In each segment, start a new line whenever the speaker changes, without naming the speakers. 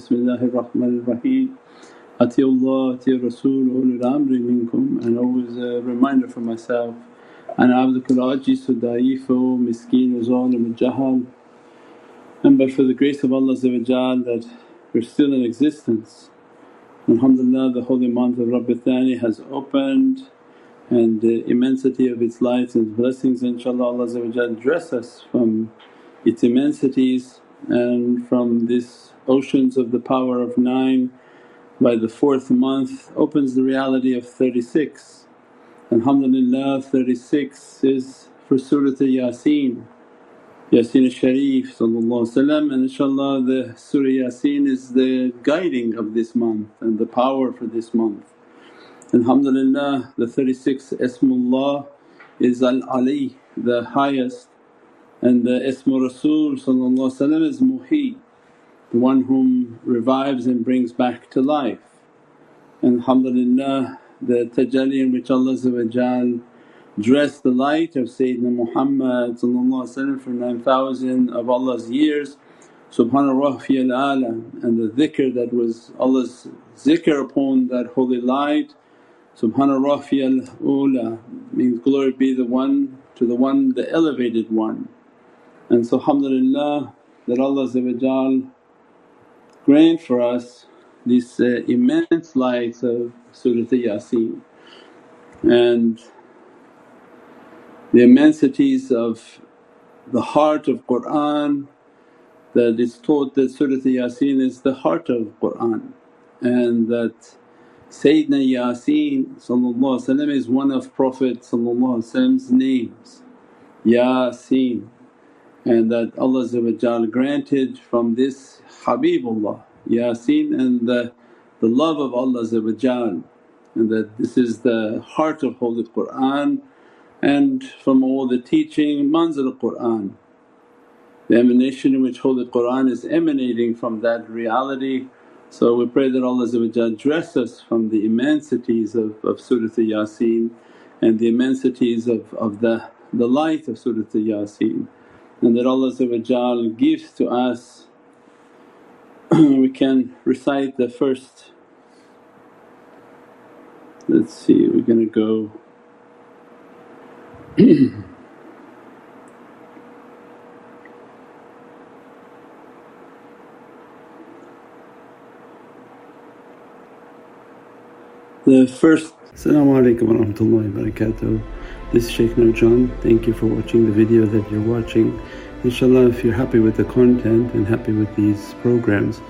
Bismillahir Rahmanir Rahim. Atiullah, Ati Rasul, ulul amri minkum and always a reminder for myself, Ana abdukal ajizu da'ifu miskeen zalim jahal and but for the grace of Allah that we're still in existence. Alhamdulillah the holy month of Rabiul Thani has opened and the immensity of its lights and blessings inshaAllah Allah dress us from its immensities and from these oceans of the power of nine by the fourth month opens the reality of 36. Alhamdulillah 36 is for Surat Yasin, Yasin al-Sharif and inshaAllah the Surah Yasin is the guiding of this month and the power for this month. Alhamdulillah the 36th Ismullah is Al-Ali the highest and the Ismu Rasul is Muhi, the one whom revives and brings back to life. And alhamdulillah the tajalli in which Allah dressed the light of Sayyidina Muhammad for 9,000 of Allah's years Subhana Rabbiyal A'la and the dhikr that was Allah's zikr upon that holy light Subhana Rabbiyal Ula means glory be the one to the one the elevated one. And so alhamdulillah that Allah grant for us these uh, immense lights of Surat Yasin. And the immensities of the heart of Qur'an that it's taught that Surat Yasin is the heart of Qur'an. And that Sayyidina Yasin is one of Prophet's names, Yasin and that Allah granted from this Habibullah Yasin and the, the love of Allah and that this is the heart of Holy Qur'an and from all the teaching manzil Qur'an. The emanation in which Holy Qur'an is emanating from that reality. So we pray that Allah dress us from the immensities of, of Surat Yasin and the immensities of, of the, the light of Surat Yasin and that Allah gives to us we can recite the first let's see we're gonna go The first Assalamu alaikum wa rahmatullahi wa barakatuh. This is Shaykh Nurjan. Thank you for watching the video that you're watching. Inshallah if you're happy with the content and happy with these programs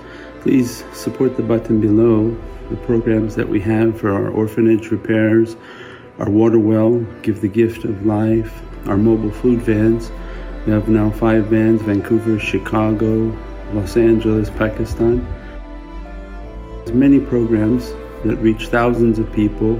please support the button below the programs that we have for our orphanage repairs, our water well, Give the Gift of Life, our mobile food vans. We have now five vans Vancouver, Chicago, Los Angeles, Pakistan. There's many programs that reach thousands of people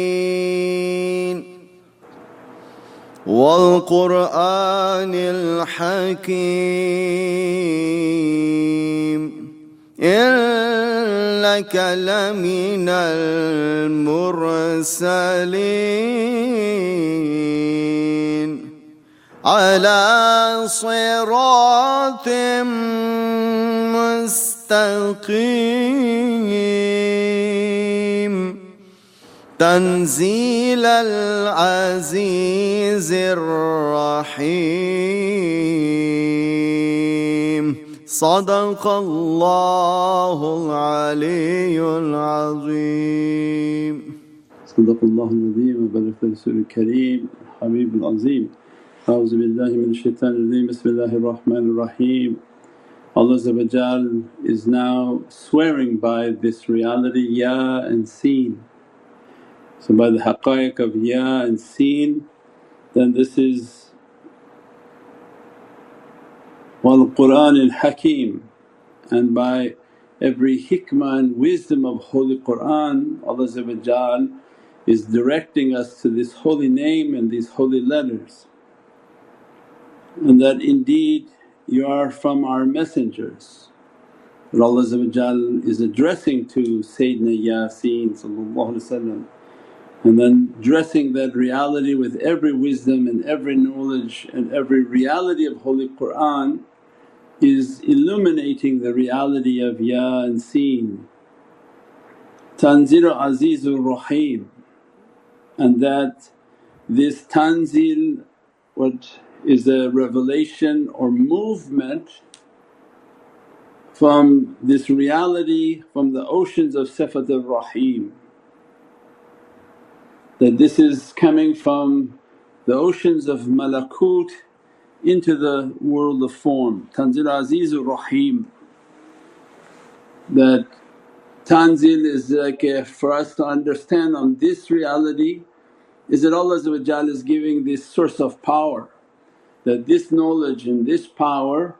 والقرآن الحكيم. إنك لمن المرسلين. على صراط مستقيم. تنزيل العزيز الرحيم صدق الله العلي العظيم
صدق الله العظيم وبلغ الرسول الكريم الحبيب العظيم A'udhu billahi min shaitanir rajeem, Bismillahir Rahmanir Rahim. Allah is now swearing by this reality Ya and Seen. So by the haqqaiq of Ya and Seen then this is wal Qur'an al Hakim and by every hikmah and wisdom of Holy Qur'an Allah is directing us to this holy name and these holy letters. And that indeed you are from our messengers. That Allah is addressing to Sayyidina Yasin and then dressing that reality with every wisdom and every knowledge and every reality of Holy Qur'an is illuminating the reality of Ya and Seen. Tanzil Azizur Rahim and that this tanzil what is a revelation or movement from this reality from the oceans of Sifat al-Rahim. That this is coming from the oceans of malakut into the world of form. Tanzil Azizur Rahim that tanzil is like a, for us to understand on this reality is that Allah is giving this source of power that this knowledge and this power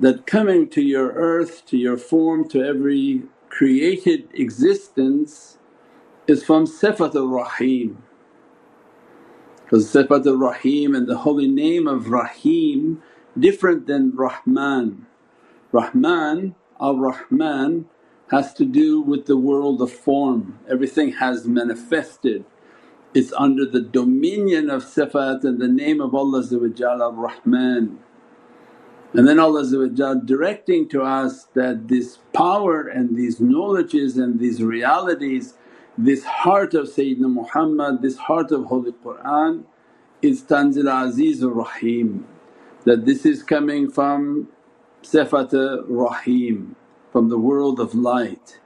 that coming to your earth, to your form, to every created existence is from Sifat al-Rahim. Because Sifat al-Rahim and the holy name of Rahim different than Rahman. Rahman, al-Rahman has to do with the world of form, everything has manifested it's under the dominion of sifat and the name of Allah ar-Rahman. And then Allah directing to us that this power and these knowledges and these realities, this heart of Sayyidina Muhammad, this heart of Holy Qur'an is Tanzil Azizur Rahim. That this is coming from Sifat Rahim, from the world of light,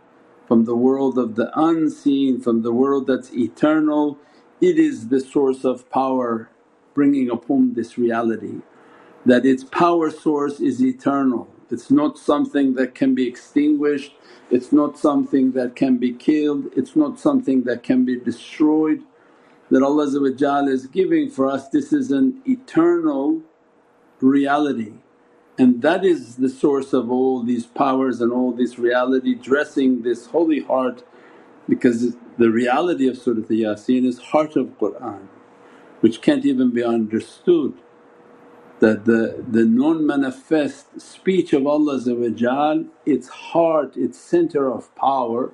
from the world of the unseen, from the world that's eternal it is the source of power bringing upon this reality that its power source is eternal. It's not something that can be extinguished, it's not something that can be killed, it's not something that can be destroyed. That Allah is giving for us this is an eternal reality. And that is the source of all these powers and all this reality dressing this holy heart because the reality of Surat Yasin is heart of Qur'an which can't even be understood that the, the non-manifest speech of Allah its heart, its center of power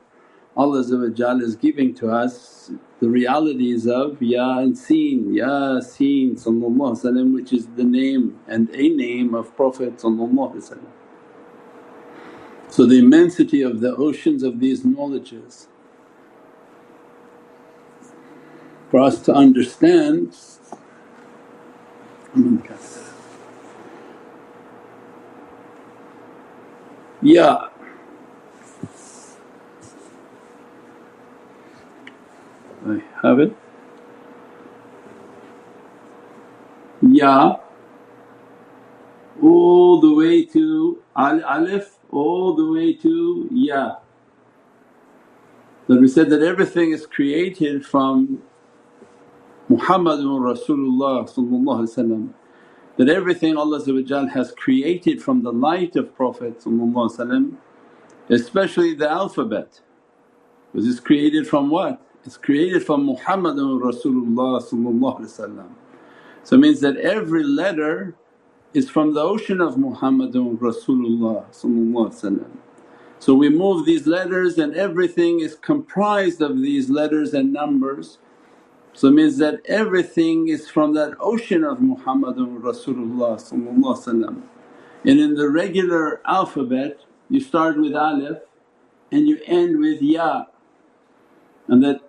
Allah is giving to us the realities of Ya Seen, Yasin which is the name and a name of Prophet So the immensity of the oceans of these knowledges. For us to understand yeah. I have it. Yeah. All the way to al alif all the way to ya that we said that everything is created from Muhammadun Rasulullah that everything Allah has created from the light of Prophet especially the alphabet. Was this created from what? It's created from Muhammadun Rasulullah So it means that every letter is from the ocean of Muhammadun Rasulullah So we move these letters and everything is comprised of these letters and numbers so it means that everything is from that ocean of Muhammadun Rasulullah and in the regular alphabet you start with alif and you end with ya and that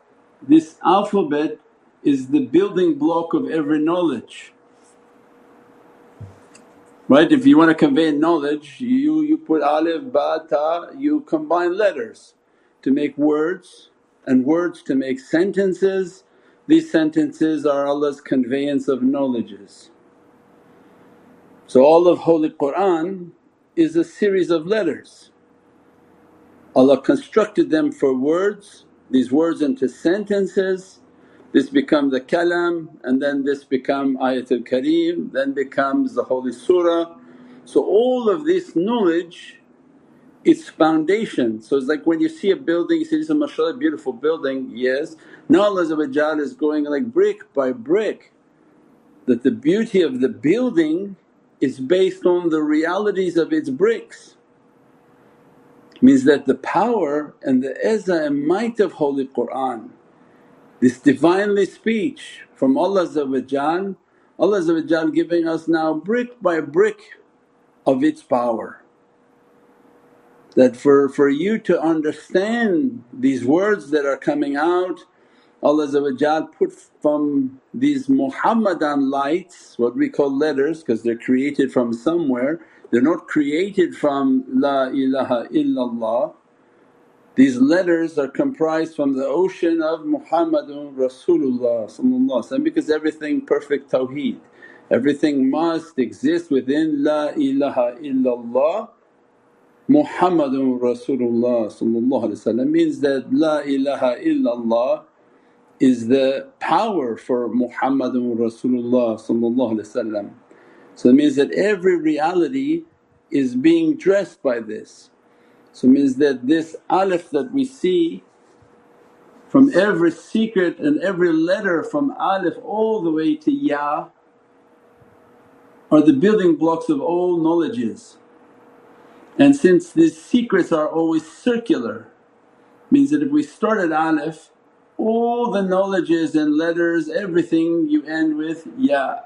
this alphabet is the building block of every knowledge. Right? If you want to convey knowledge you, you put alif, ba, ta, you combine letters to make words and words to make sentences these sentences are Allah's conveyance of knowledges. So all of Holy Qur'an is a series of letters. Allah constructed them for words, these words into sentences, this becomes the kalam and then this become ayatul kareem, then becomes the holy surah. So all of this knowledge its foundation. So it's like when you see a building you say, this is a mashallah beautiful building, yes. Now Allah is going like brick by brick that the beauty of the building is based on the realities of its bricks. Means that the power and the izzah and might of Holy Qur'an, this Divinely speech from Allah Allah giving us now brick by brick of its power that for, for you to understand these words that are coming out Allah put from these Muhammadan lights what we call letters because they're created from somewhere, they're not created from La ilaha illallah. These letters are comprised from the ocean of Muhammadun Rasulullah because everything perfect tawheed, everything must exist within La ilaha illallah Muhammadun Rasulullah means that La ilaha illallah is the power for Muhammadun Rasulullah So it means that every reality is being dressed by this. So it means that this alif that we see from every secret and every letter from alif all the way to ya are the building blocks of all knowledges. And since these secrets are always circular, means that if we start at alif, all the knowledges and letters, everything you end with ya.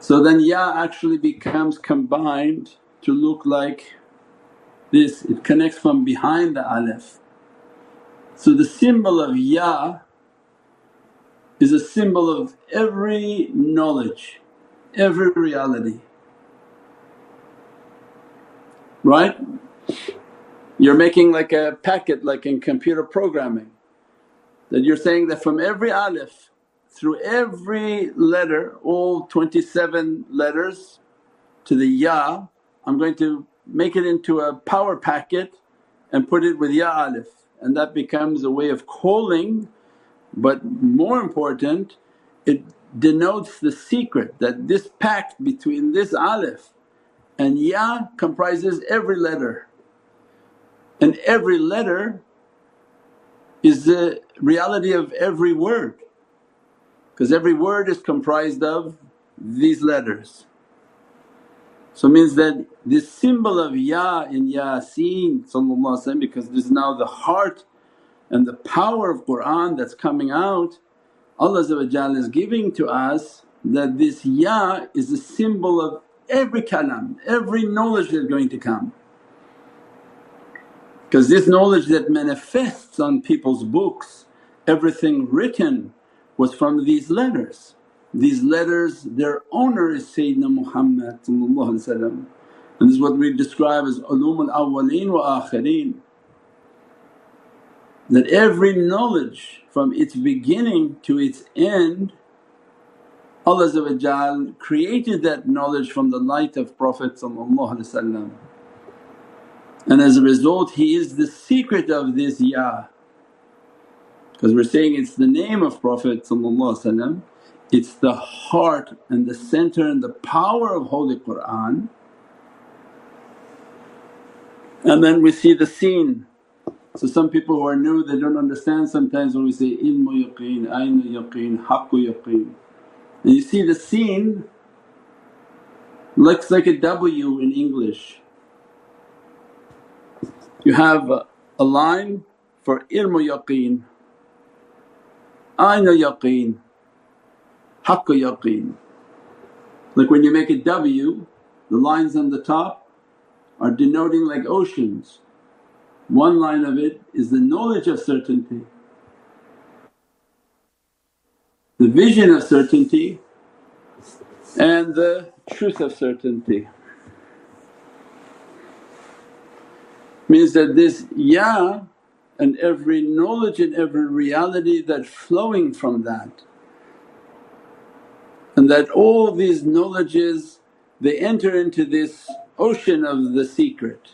So then ya actually becomes combined to look like this, it connects from behind the alif. So the symbol of ya is a symbol of every knowledge, every reality right? You're making like a packet like in computer programming that you're saying that from every alif through every letter all 27 letters to the ya I'm going to make it into a power packet and put it with ya alif and that becomes a way of calling but more important it denotes the secret that this pact between this alif and Ya comprises every letter and every letter is the reality of every word because every word is comprised of these letters. So means that this symbol of Ya in Yasin because this is now the heart and the power of Qur'an that's coming out Allah is giving to us that this Ya is a symbol of every kalam, every knowledge that's going to come. Because this knowledge that manifests on people's books, everything written was from these letters. These letters their owner is Sayyidina Muhammad and this is what we describe as ulum al-awwaleen wa akhirin. That every knowledge from its beginning to its end Allah created that knowledge from the light of Prophet and as a result he is the secret of this Ya because we're saying it's the name of Prophet it's the heart and the center and the power of Holy Qur'an. And then we see the scene. So some people who are new they don't understand sometimes when we say ilmu yaqeen, aynu yaqeen, haqqu yaqeen. And you see the scene looks like a W in English. You have a line for ilmu yaqeen, ayna yaqeen, haqqa yaqeen. Like when you make a W, the lines on the top are denoting like oceans. One line of it is the knowledge of certainty the vision of certainty and the truth of certainty. Means that this Ya and every knowledge and every reality that flowing from that. And that all these knowledges they enter into this ocean of the secret.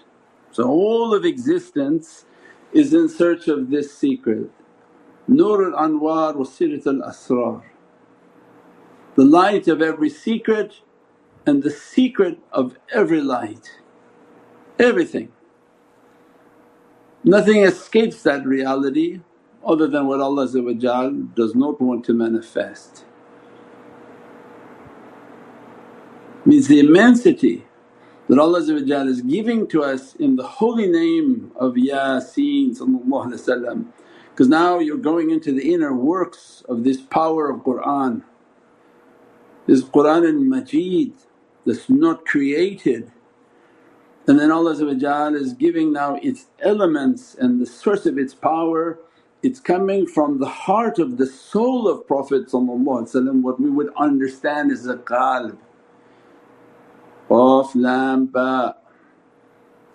So all of existence is in search of this secret. Nur al Anwar wa Sirat al Asrar. The light of every secret and the secret of every light, everything. Nothing escapes that reality other than what Allah does not want to manifest. Means the immensity that Allah is giving to us in the holy name of Yasin because now you're going into the inner works of this power of Qur'an. This Qur'an al-Majid that's not created and then Allah is giving now its elements and the source of its power it's coming from the heart of the soul of Prophet what we would understand is a qalb. of Lam Ba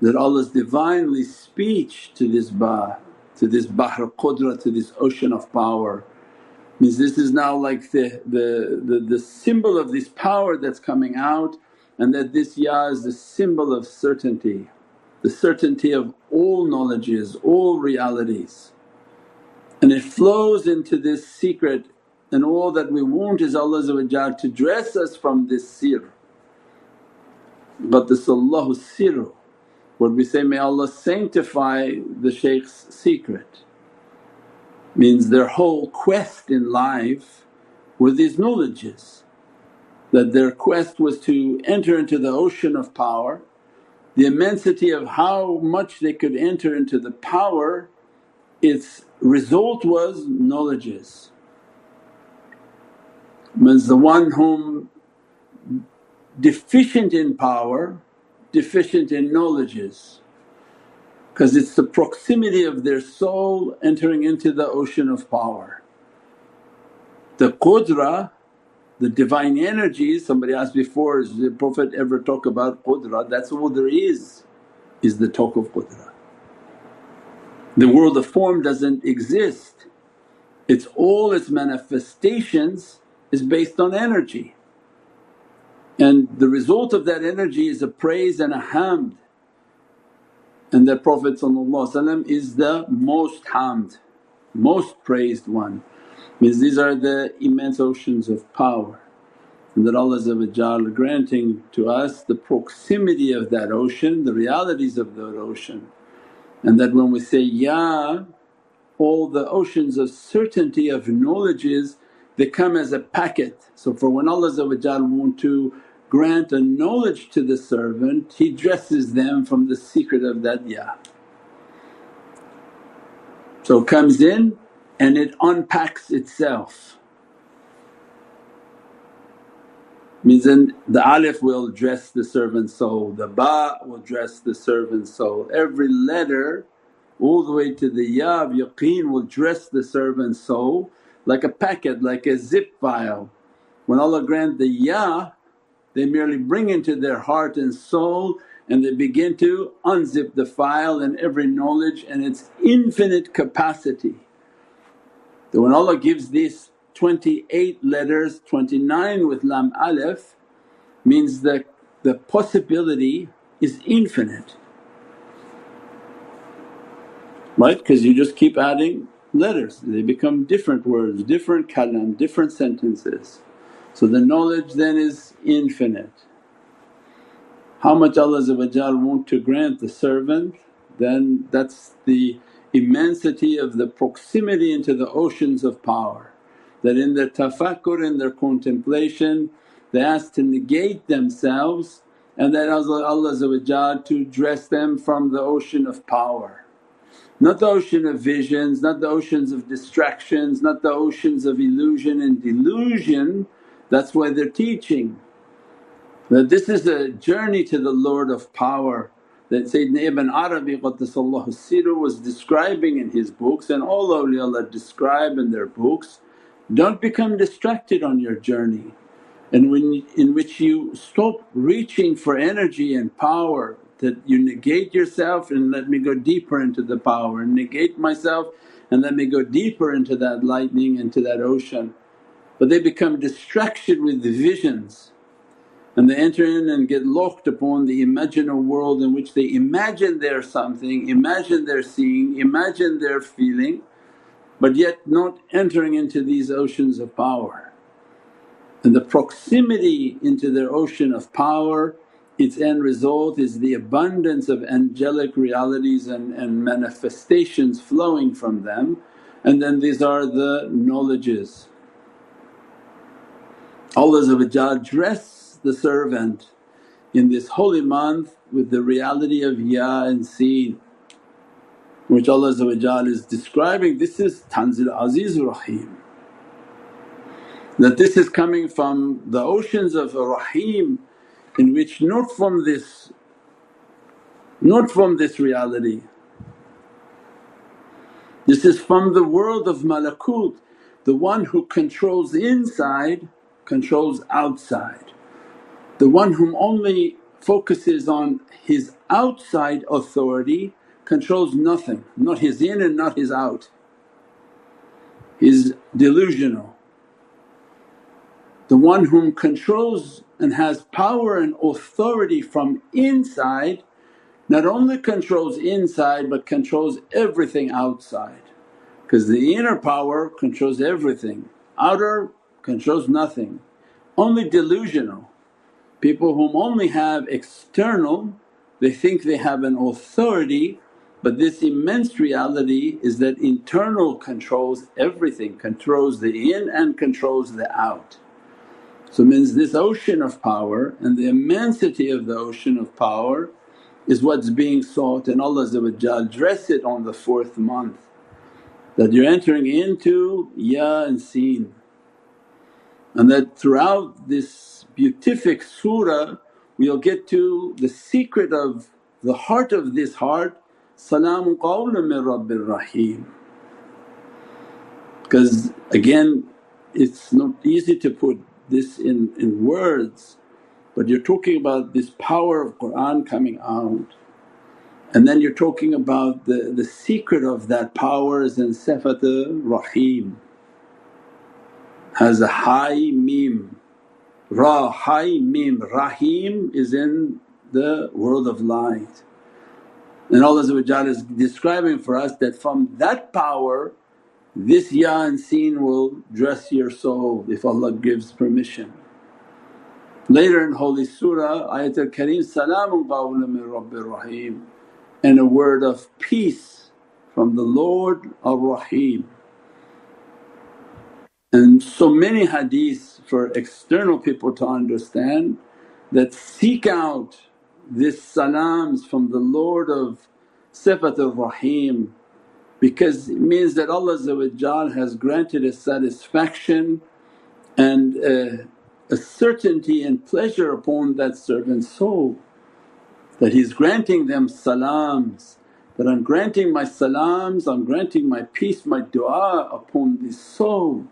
that Allah's Divinely speech to this Ba, to this Bahr Qudra, to this ocean of power. Means this is now like the, the, the, the symbol of this power that's coming out and that this Ya is the symbol of certainty, the certainty of all knowledges, all realities. And it flows into this secret and all that we want is Allah to dress us from this sir. But this Allahu sirru, what we say, may Allah sanctify the shaykh's secret means their whole quest in life were these knowledges that their quest was to enter into the ocean of power. The immensity of how much they could enter into the power, its result was knowledges. Means the one whom deficient in power, deficient in knowledges because it's the proximity of their soul entering into the ocean of power. The qudra the divine energies, somebody asked before, does the Prophet ever talk about qudra? That's all there is, is the talk of qudra. The world of form doesn't exist, it's all its manifestations is based on energy. And the result of that energy is a praise and a hamd and that Prophet is the most hamd, most praised one means these are the immense oceans of power and that Allah granting to us the proximity of that ocean, the realities of that ocean. And that when we say, Ya, all the oceans of certainty of knowledges they come as a packet. So for when Allah want to grant a knowledge to the servant, He dresses them from the secret of that Ya. So comes in and it unpacks itself. Means then the alif will dress the servant's soul, the ba will dress the servant's soul. Every letter all the way to the ya of yaqeen will dress the servant's soul like a packet, like a zip file. When Allah grant the ya they merely bring into their heart and soul and they begin to unzip the file and every knowledge and its infinite capacity. That when Allah gives these 28 letters, 29 with lam alif means that the possibility is infinite right? Because you just keep adding letters, they become different words, different kalam, different sentences. So the knowledge then is infinite. How much Allah want to grant the servant then that's the immensity of the proximity into the oceans of power. That in their tafakkur, in their contemplation they ask to negate themselves and that Allah to dress them from the ocean of power. Not the ocean of visions, not the oceans of distractions, not the oceans of illusion and delusion, that's why they're teaching. That this is a journey to the Lord of power that Sayyidina Ibn Arabi Qaddasallahu was describing in his books and all awliyaullah describe in their books, don't become distracted on your journey and when in which you stop reaching for energy and power that you negate yourself and let me go deeper into the power and negate myself and let me go deeper into that lightning into that ocean. But they become distracted with the visions and they enter in and get locked upon the imaginal world in which they imagine they're something, imagine they're seeing, imagine they're feeling but yet not entering into these oceans of power. And the proximity into their ocean of power its end result is the abundance of angelic realities and, and manifestations flowing from them and then these are the knowledges. Allah dress the servant in this holy month with the reality of Ya and Sin which Allah is describing this is Tanzil Aziz Rahim. That this is coming from the oceans of Rahim in which not from this, not from this reality. This is from the world of malakut, the one who controls inside controls outside. The one whom only focuses on his outside authority controls nothing, not his in and not his out. He's delusional. The one whom controls and has power and authority from inside not only controls inside but controls everything outside because the inner power controls everything, outer controls nothing. Only delusional people whom only have external they think they have an authority but this immense reality is that internal controls everything, controls the in and controls the out. So means this ocean of power and the immensity of the ocean of power is what's being sought and Allah address it on the fourth month that you're entering into Ya and Sin. And that throughout this beatific surah we'll get to the secret of the heart of this heart Salamun qawlan min Rabbir Rahim. Because again it's not easy to put this in, in words but you're talking about this power of Qur'an coming out and then you're talking about the, the secret of that power is in Sifat Rahim has a high mim, Ra high mim, Rahim is in the world of light. And Allah is describing for us that from that power this Ya and Sin will dress your soul if Allah gives permission. Later in Holy Surah Ayatul Kareem, Salaamun qawlan min Rabbir Rahim and a word of peace from the Lord Ar-Rahim. And so many hadiths for external people to understand that seek out this salams from the Lord of Sifat al-Rahim because it means that Allah has granted a satisfaction and a, a certainty and pleasure upon that servant's soul that He's granting them salams that I'm granting my salams, I'm granting my peace, my du'a upon this soul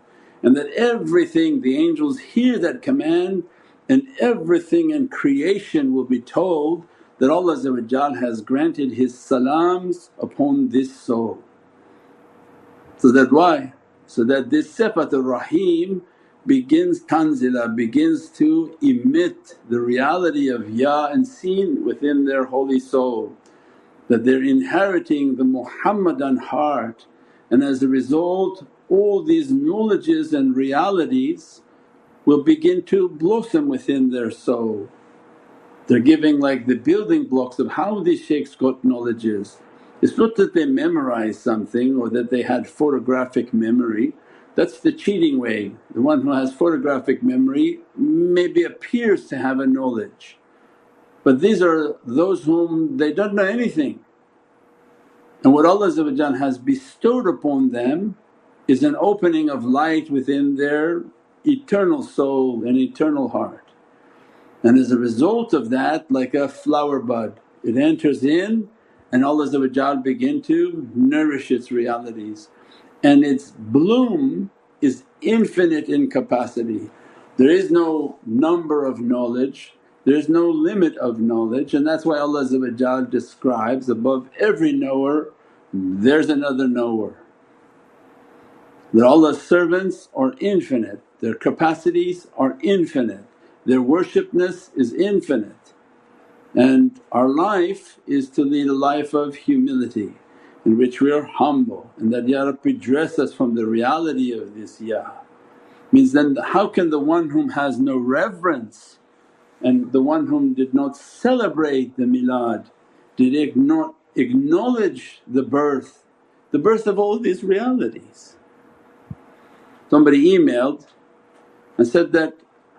and that everything the angels hear that command and everything in creation will be told that Allah has granted His salams upon this soul. So that why? So that this Sifatul Rahim begins tanzila, begins to emit the reality of Ya and Sin within their holy soul. That they're inheriting the Muhammadan heart and as a result all these knowledges and realities will begin to blossom within their soul. They're giving like the building blocks of how these shaykhs got knowledges. It's not that they memorized something or that they had photographic memory, that's the cheating way. The one who has photographic memory maybe appears to have a knowledge but these are those whom they don't know anything. And what Allah has bestowed upon them is an opening of light within their eternal soul and eternal heart. And as a result of that like a flower bud it enters in and Allah begin to nourish its realities and its bloom is infinite in capacity. There is no number of knowledge, There's no limit of knowledge and that's why Allah describes above every knower there's another knower. That Allah's servants are infinite, their capacities are infinite, their worshipness is infinite. And our life is to lead a life of humility in which we are humble and that, Ya Rabbi dress us from the reality of this Ya. Means then how can the one whom has no reverence and the one whom did not celebrate the milad, did not acknowledge the birth, the birth of all these realities. Somebody emailed and said that,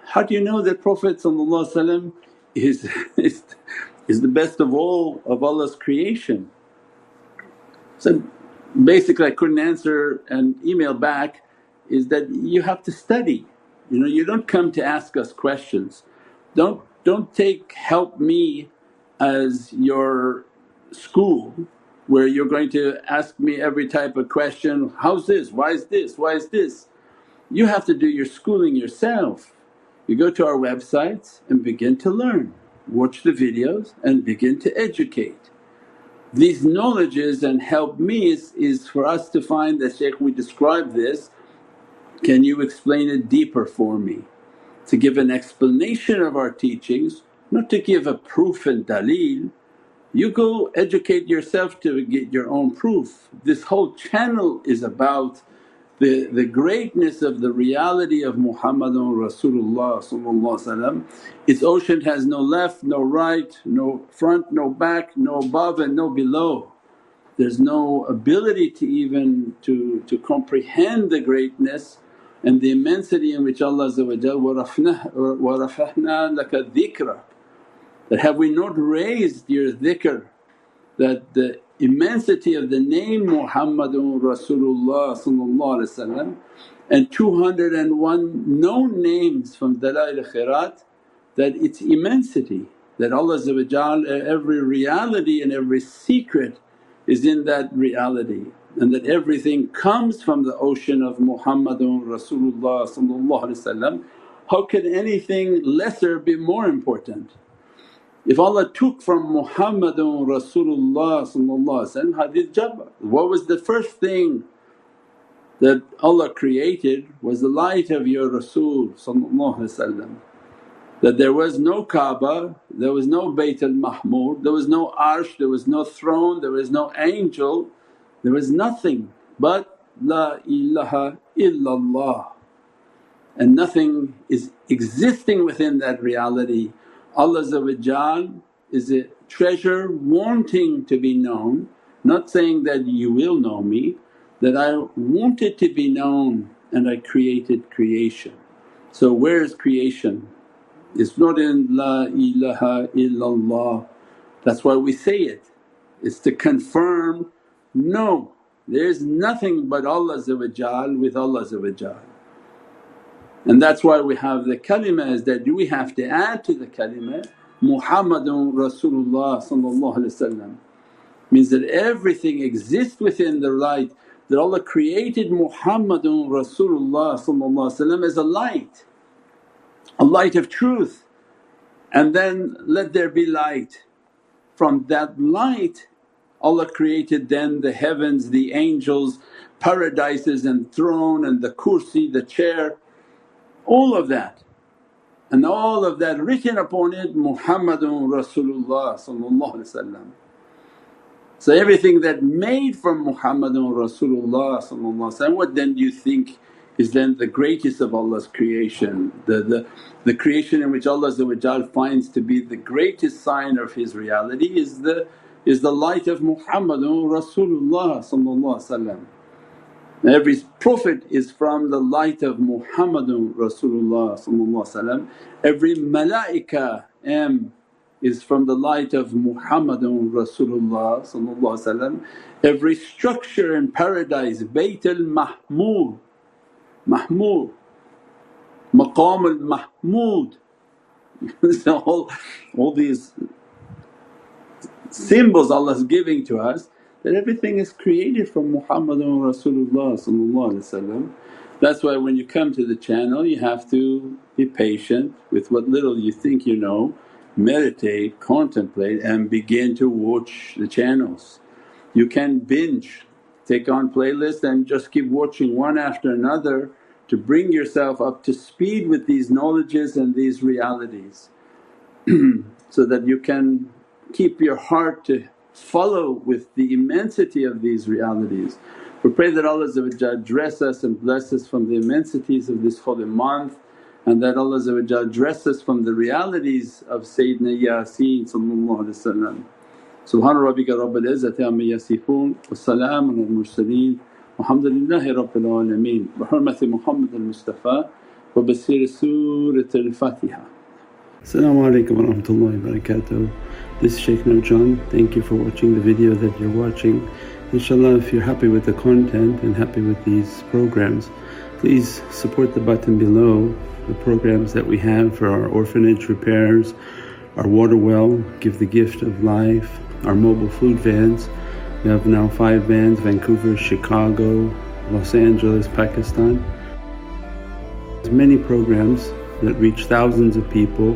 how do you know that Prophet is, is, is the best of all of Allah's creation? So basically I couldn't answer and email back is that you have to study, you know you don't come to ask us questions. Don't, don't take help me as your school where you're going to ask me every type of question, how's this, why is this, why is this? You have to do your schooling yourself. You go to our websites and begin to learn, watch the videos and begin to educate. These knowledges and help me is, is for us to find that Shaykh we describe this, can you explain it deeper for me? To give an explanation of our teachings, not to give a proof and dalil you go educate yourself to get your own proof. This whole channel is about the, the greatness of the reality of Muhammadun Rasulullah Its ocean has no left, no right, no front, no back, no above and no below. There's no ability to even to, to comprehend the greatness and the immensity in which Allah وَرَفَعْنَا لَكَ ذِكْرَ that have we not raised your dhikr that the immensity of the name Muhammadun Rasulullah and 201 known names from Dalail Khairat that its immensity that Allah uh, every reality and every secret is in that reality and that everything comes from the ocean of Muhammadun Rasulullah how can anything lesser be more important? If Allah took from Muhammadun Rasulullah hadith Jabir, what was the first thing that Allah created was the light of your Rasul that there was no Kaaba, there was no Bayt al-Mahmud, there was no arsh, there was no throne, there was no angel, there was nothing but La ilaha illallah. And nothing is existing within that reality Allah is a treasure wanting to be known, not saying that you will know me, that I wanted to be known and I created creation. So where is creation? It's not in La ilaha illallah, that's why we say it. It's to confirm, no there's nothing but Allah with Allah and that's why we have the kalima is that we have to add to the kalima Muhammadun Rasulullah means that everything exists within the light that Allah created Muhammadun Rasulullah as a light, a light of truth. And then let there be light. From that light Allah created then the heavens, the angels, paradises and throne and the kursi, the chair all of that. And all of that written upon it Muhammadun Rasulullah So everything that made from Muhammadun Rasulullah what then do you think is then the greatest of Allah's creation, the, the, the creation in which Allah finds to be the greatest sign of His reality is the, is the light of Muhammadun Rasulullah Every Prophet is from the light of Muhammadun Rasulullah Every malaika am is from the light of Muhammadun Rasulullah Every structure in paradise Bayt al-Mahmud, Mahmud, Maqam al-Mahmud all, all these symbols Allah is giving to us that everything is created from Muhammadun Rasulullah That's why when you come to the channel you have to be patient with what little you think you know meditate, contemplate and begin to watch the channels. You can binge, take on playlists and just keep watching one after another to bring yourself up to speed with these knowledges and these realities so that you can keep your heart to follow with the immensity of these realities. We pray that Allah dress us and bless us from the immensities of this holy month and that Allah dress us from the realities of Sayyidina Yasin Subhana rabbika rabbil izzati amma yasifoon wa salaamun al mursaleen walhamdulillahi rabbil alameen bi hurmati Muhammad al Mustafa wa basir Surat al Fatiha. Assalamu alaikum wa rahmatullahi wa barakatuh. This is Shaykh Nurjan. Thank you for watching the video that you're watching. Inshallah if you're happy with the content and happy with these programs please support the button below the programs that we have for our orphanage repairs, our water well, give the gift of life, our mobile food vans. We have now five vans Vancouver, Chicago, Los Angeles, Pakistan. There's many programs that reach thousands of people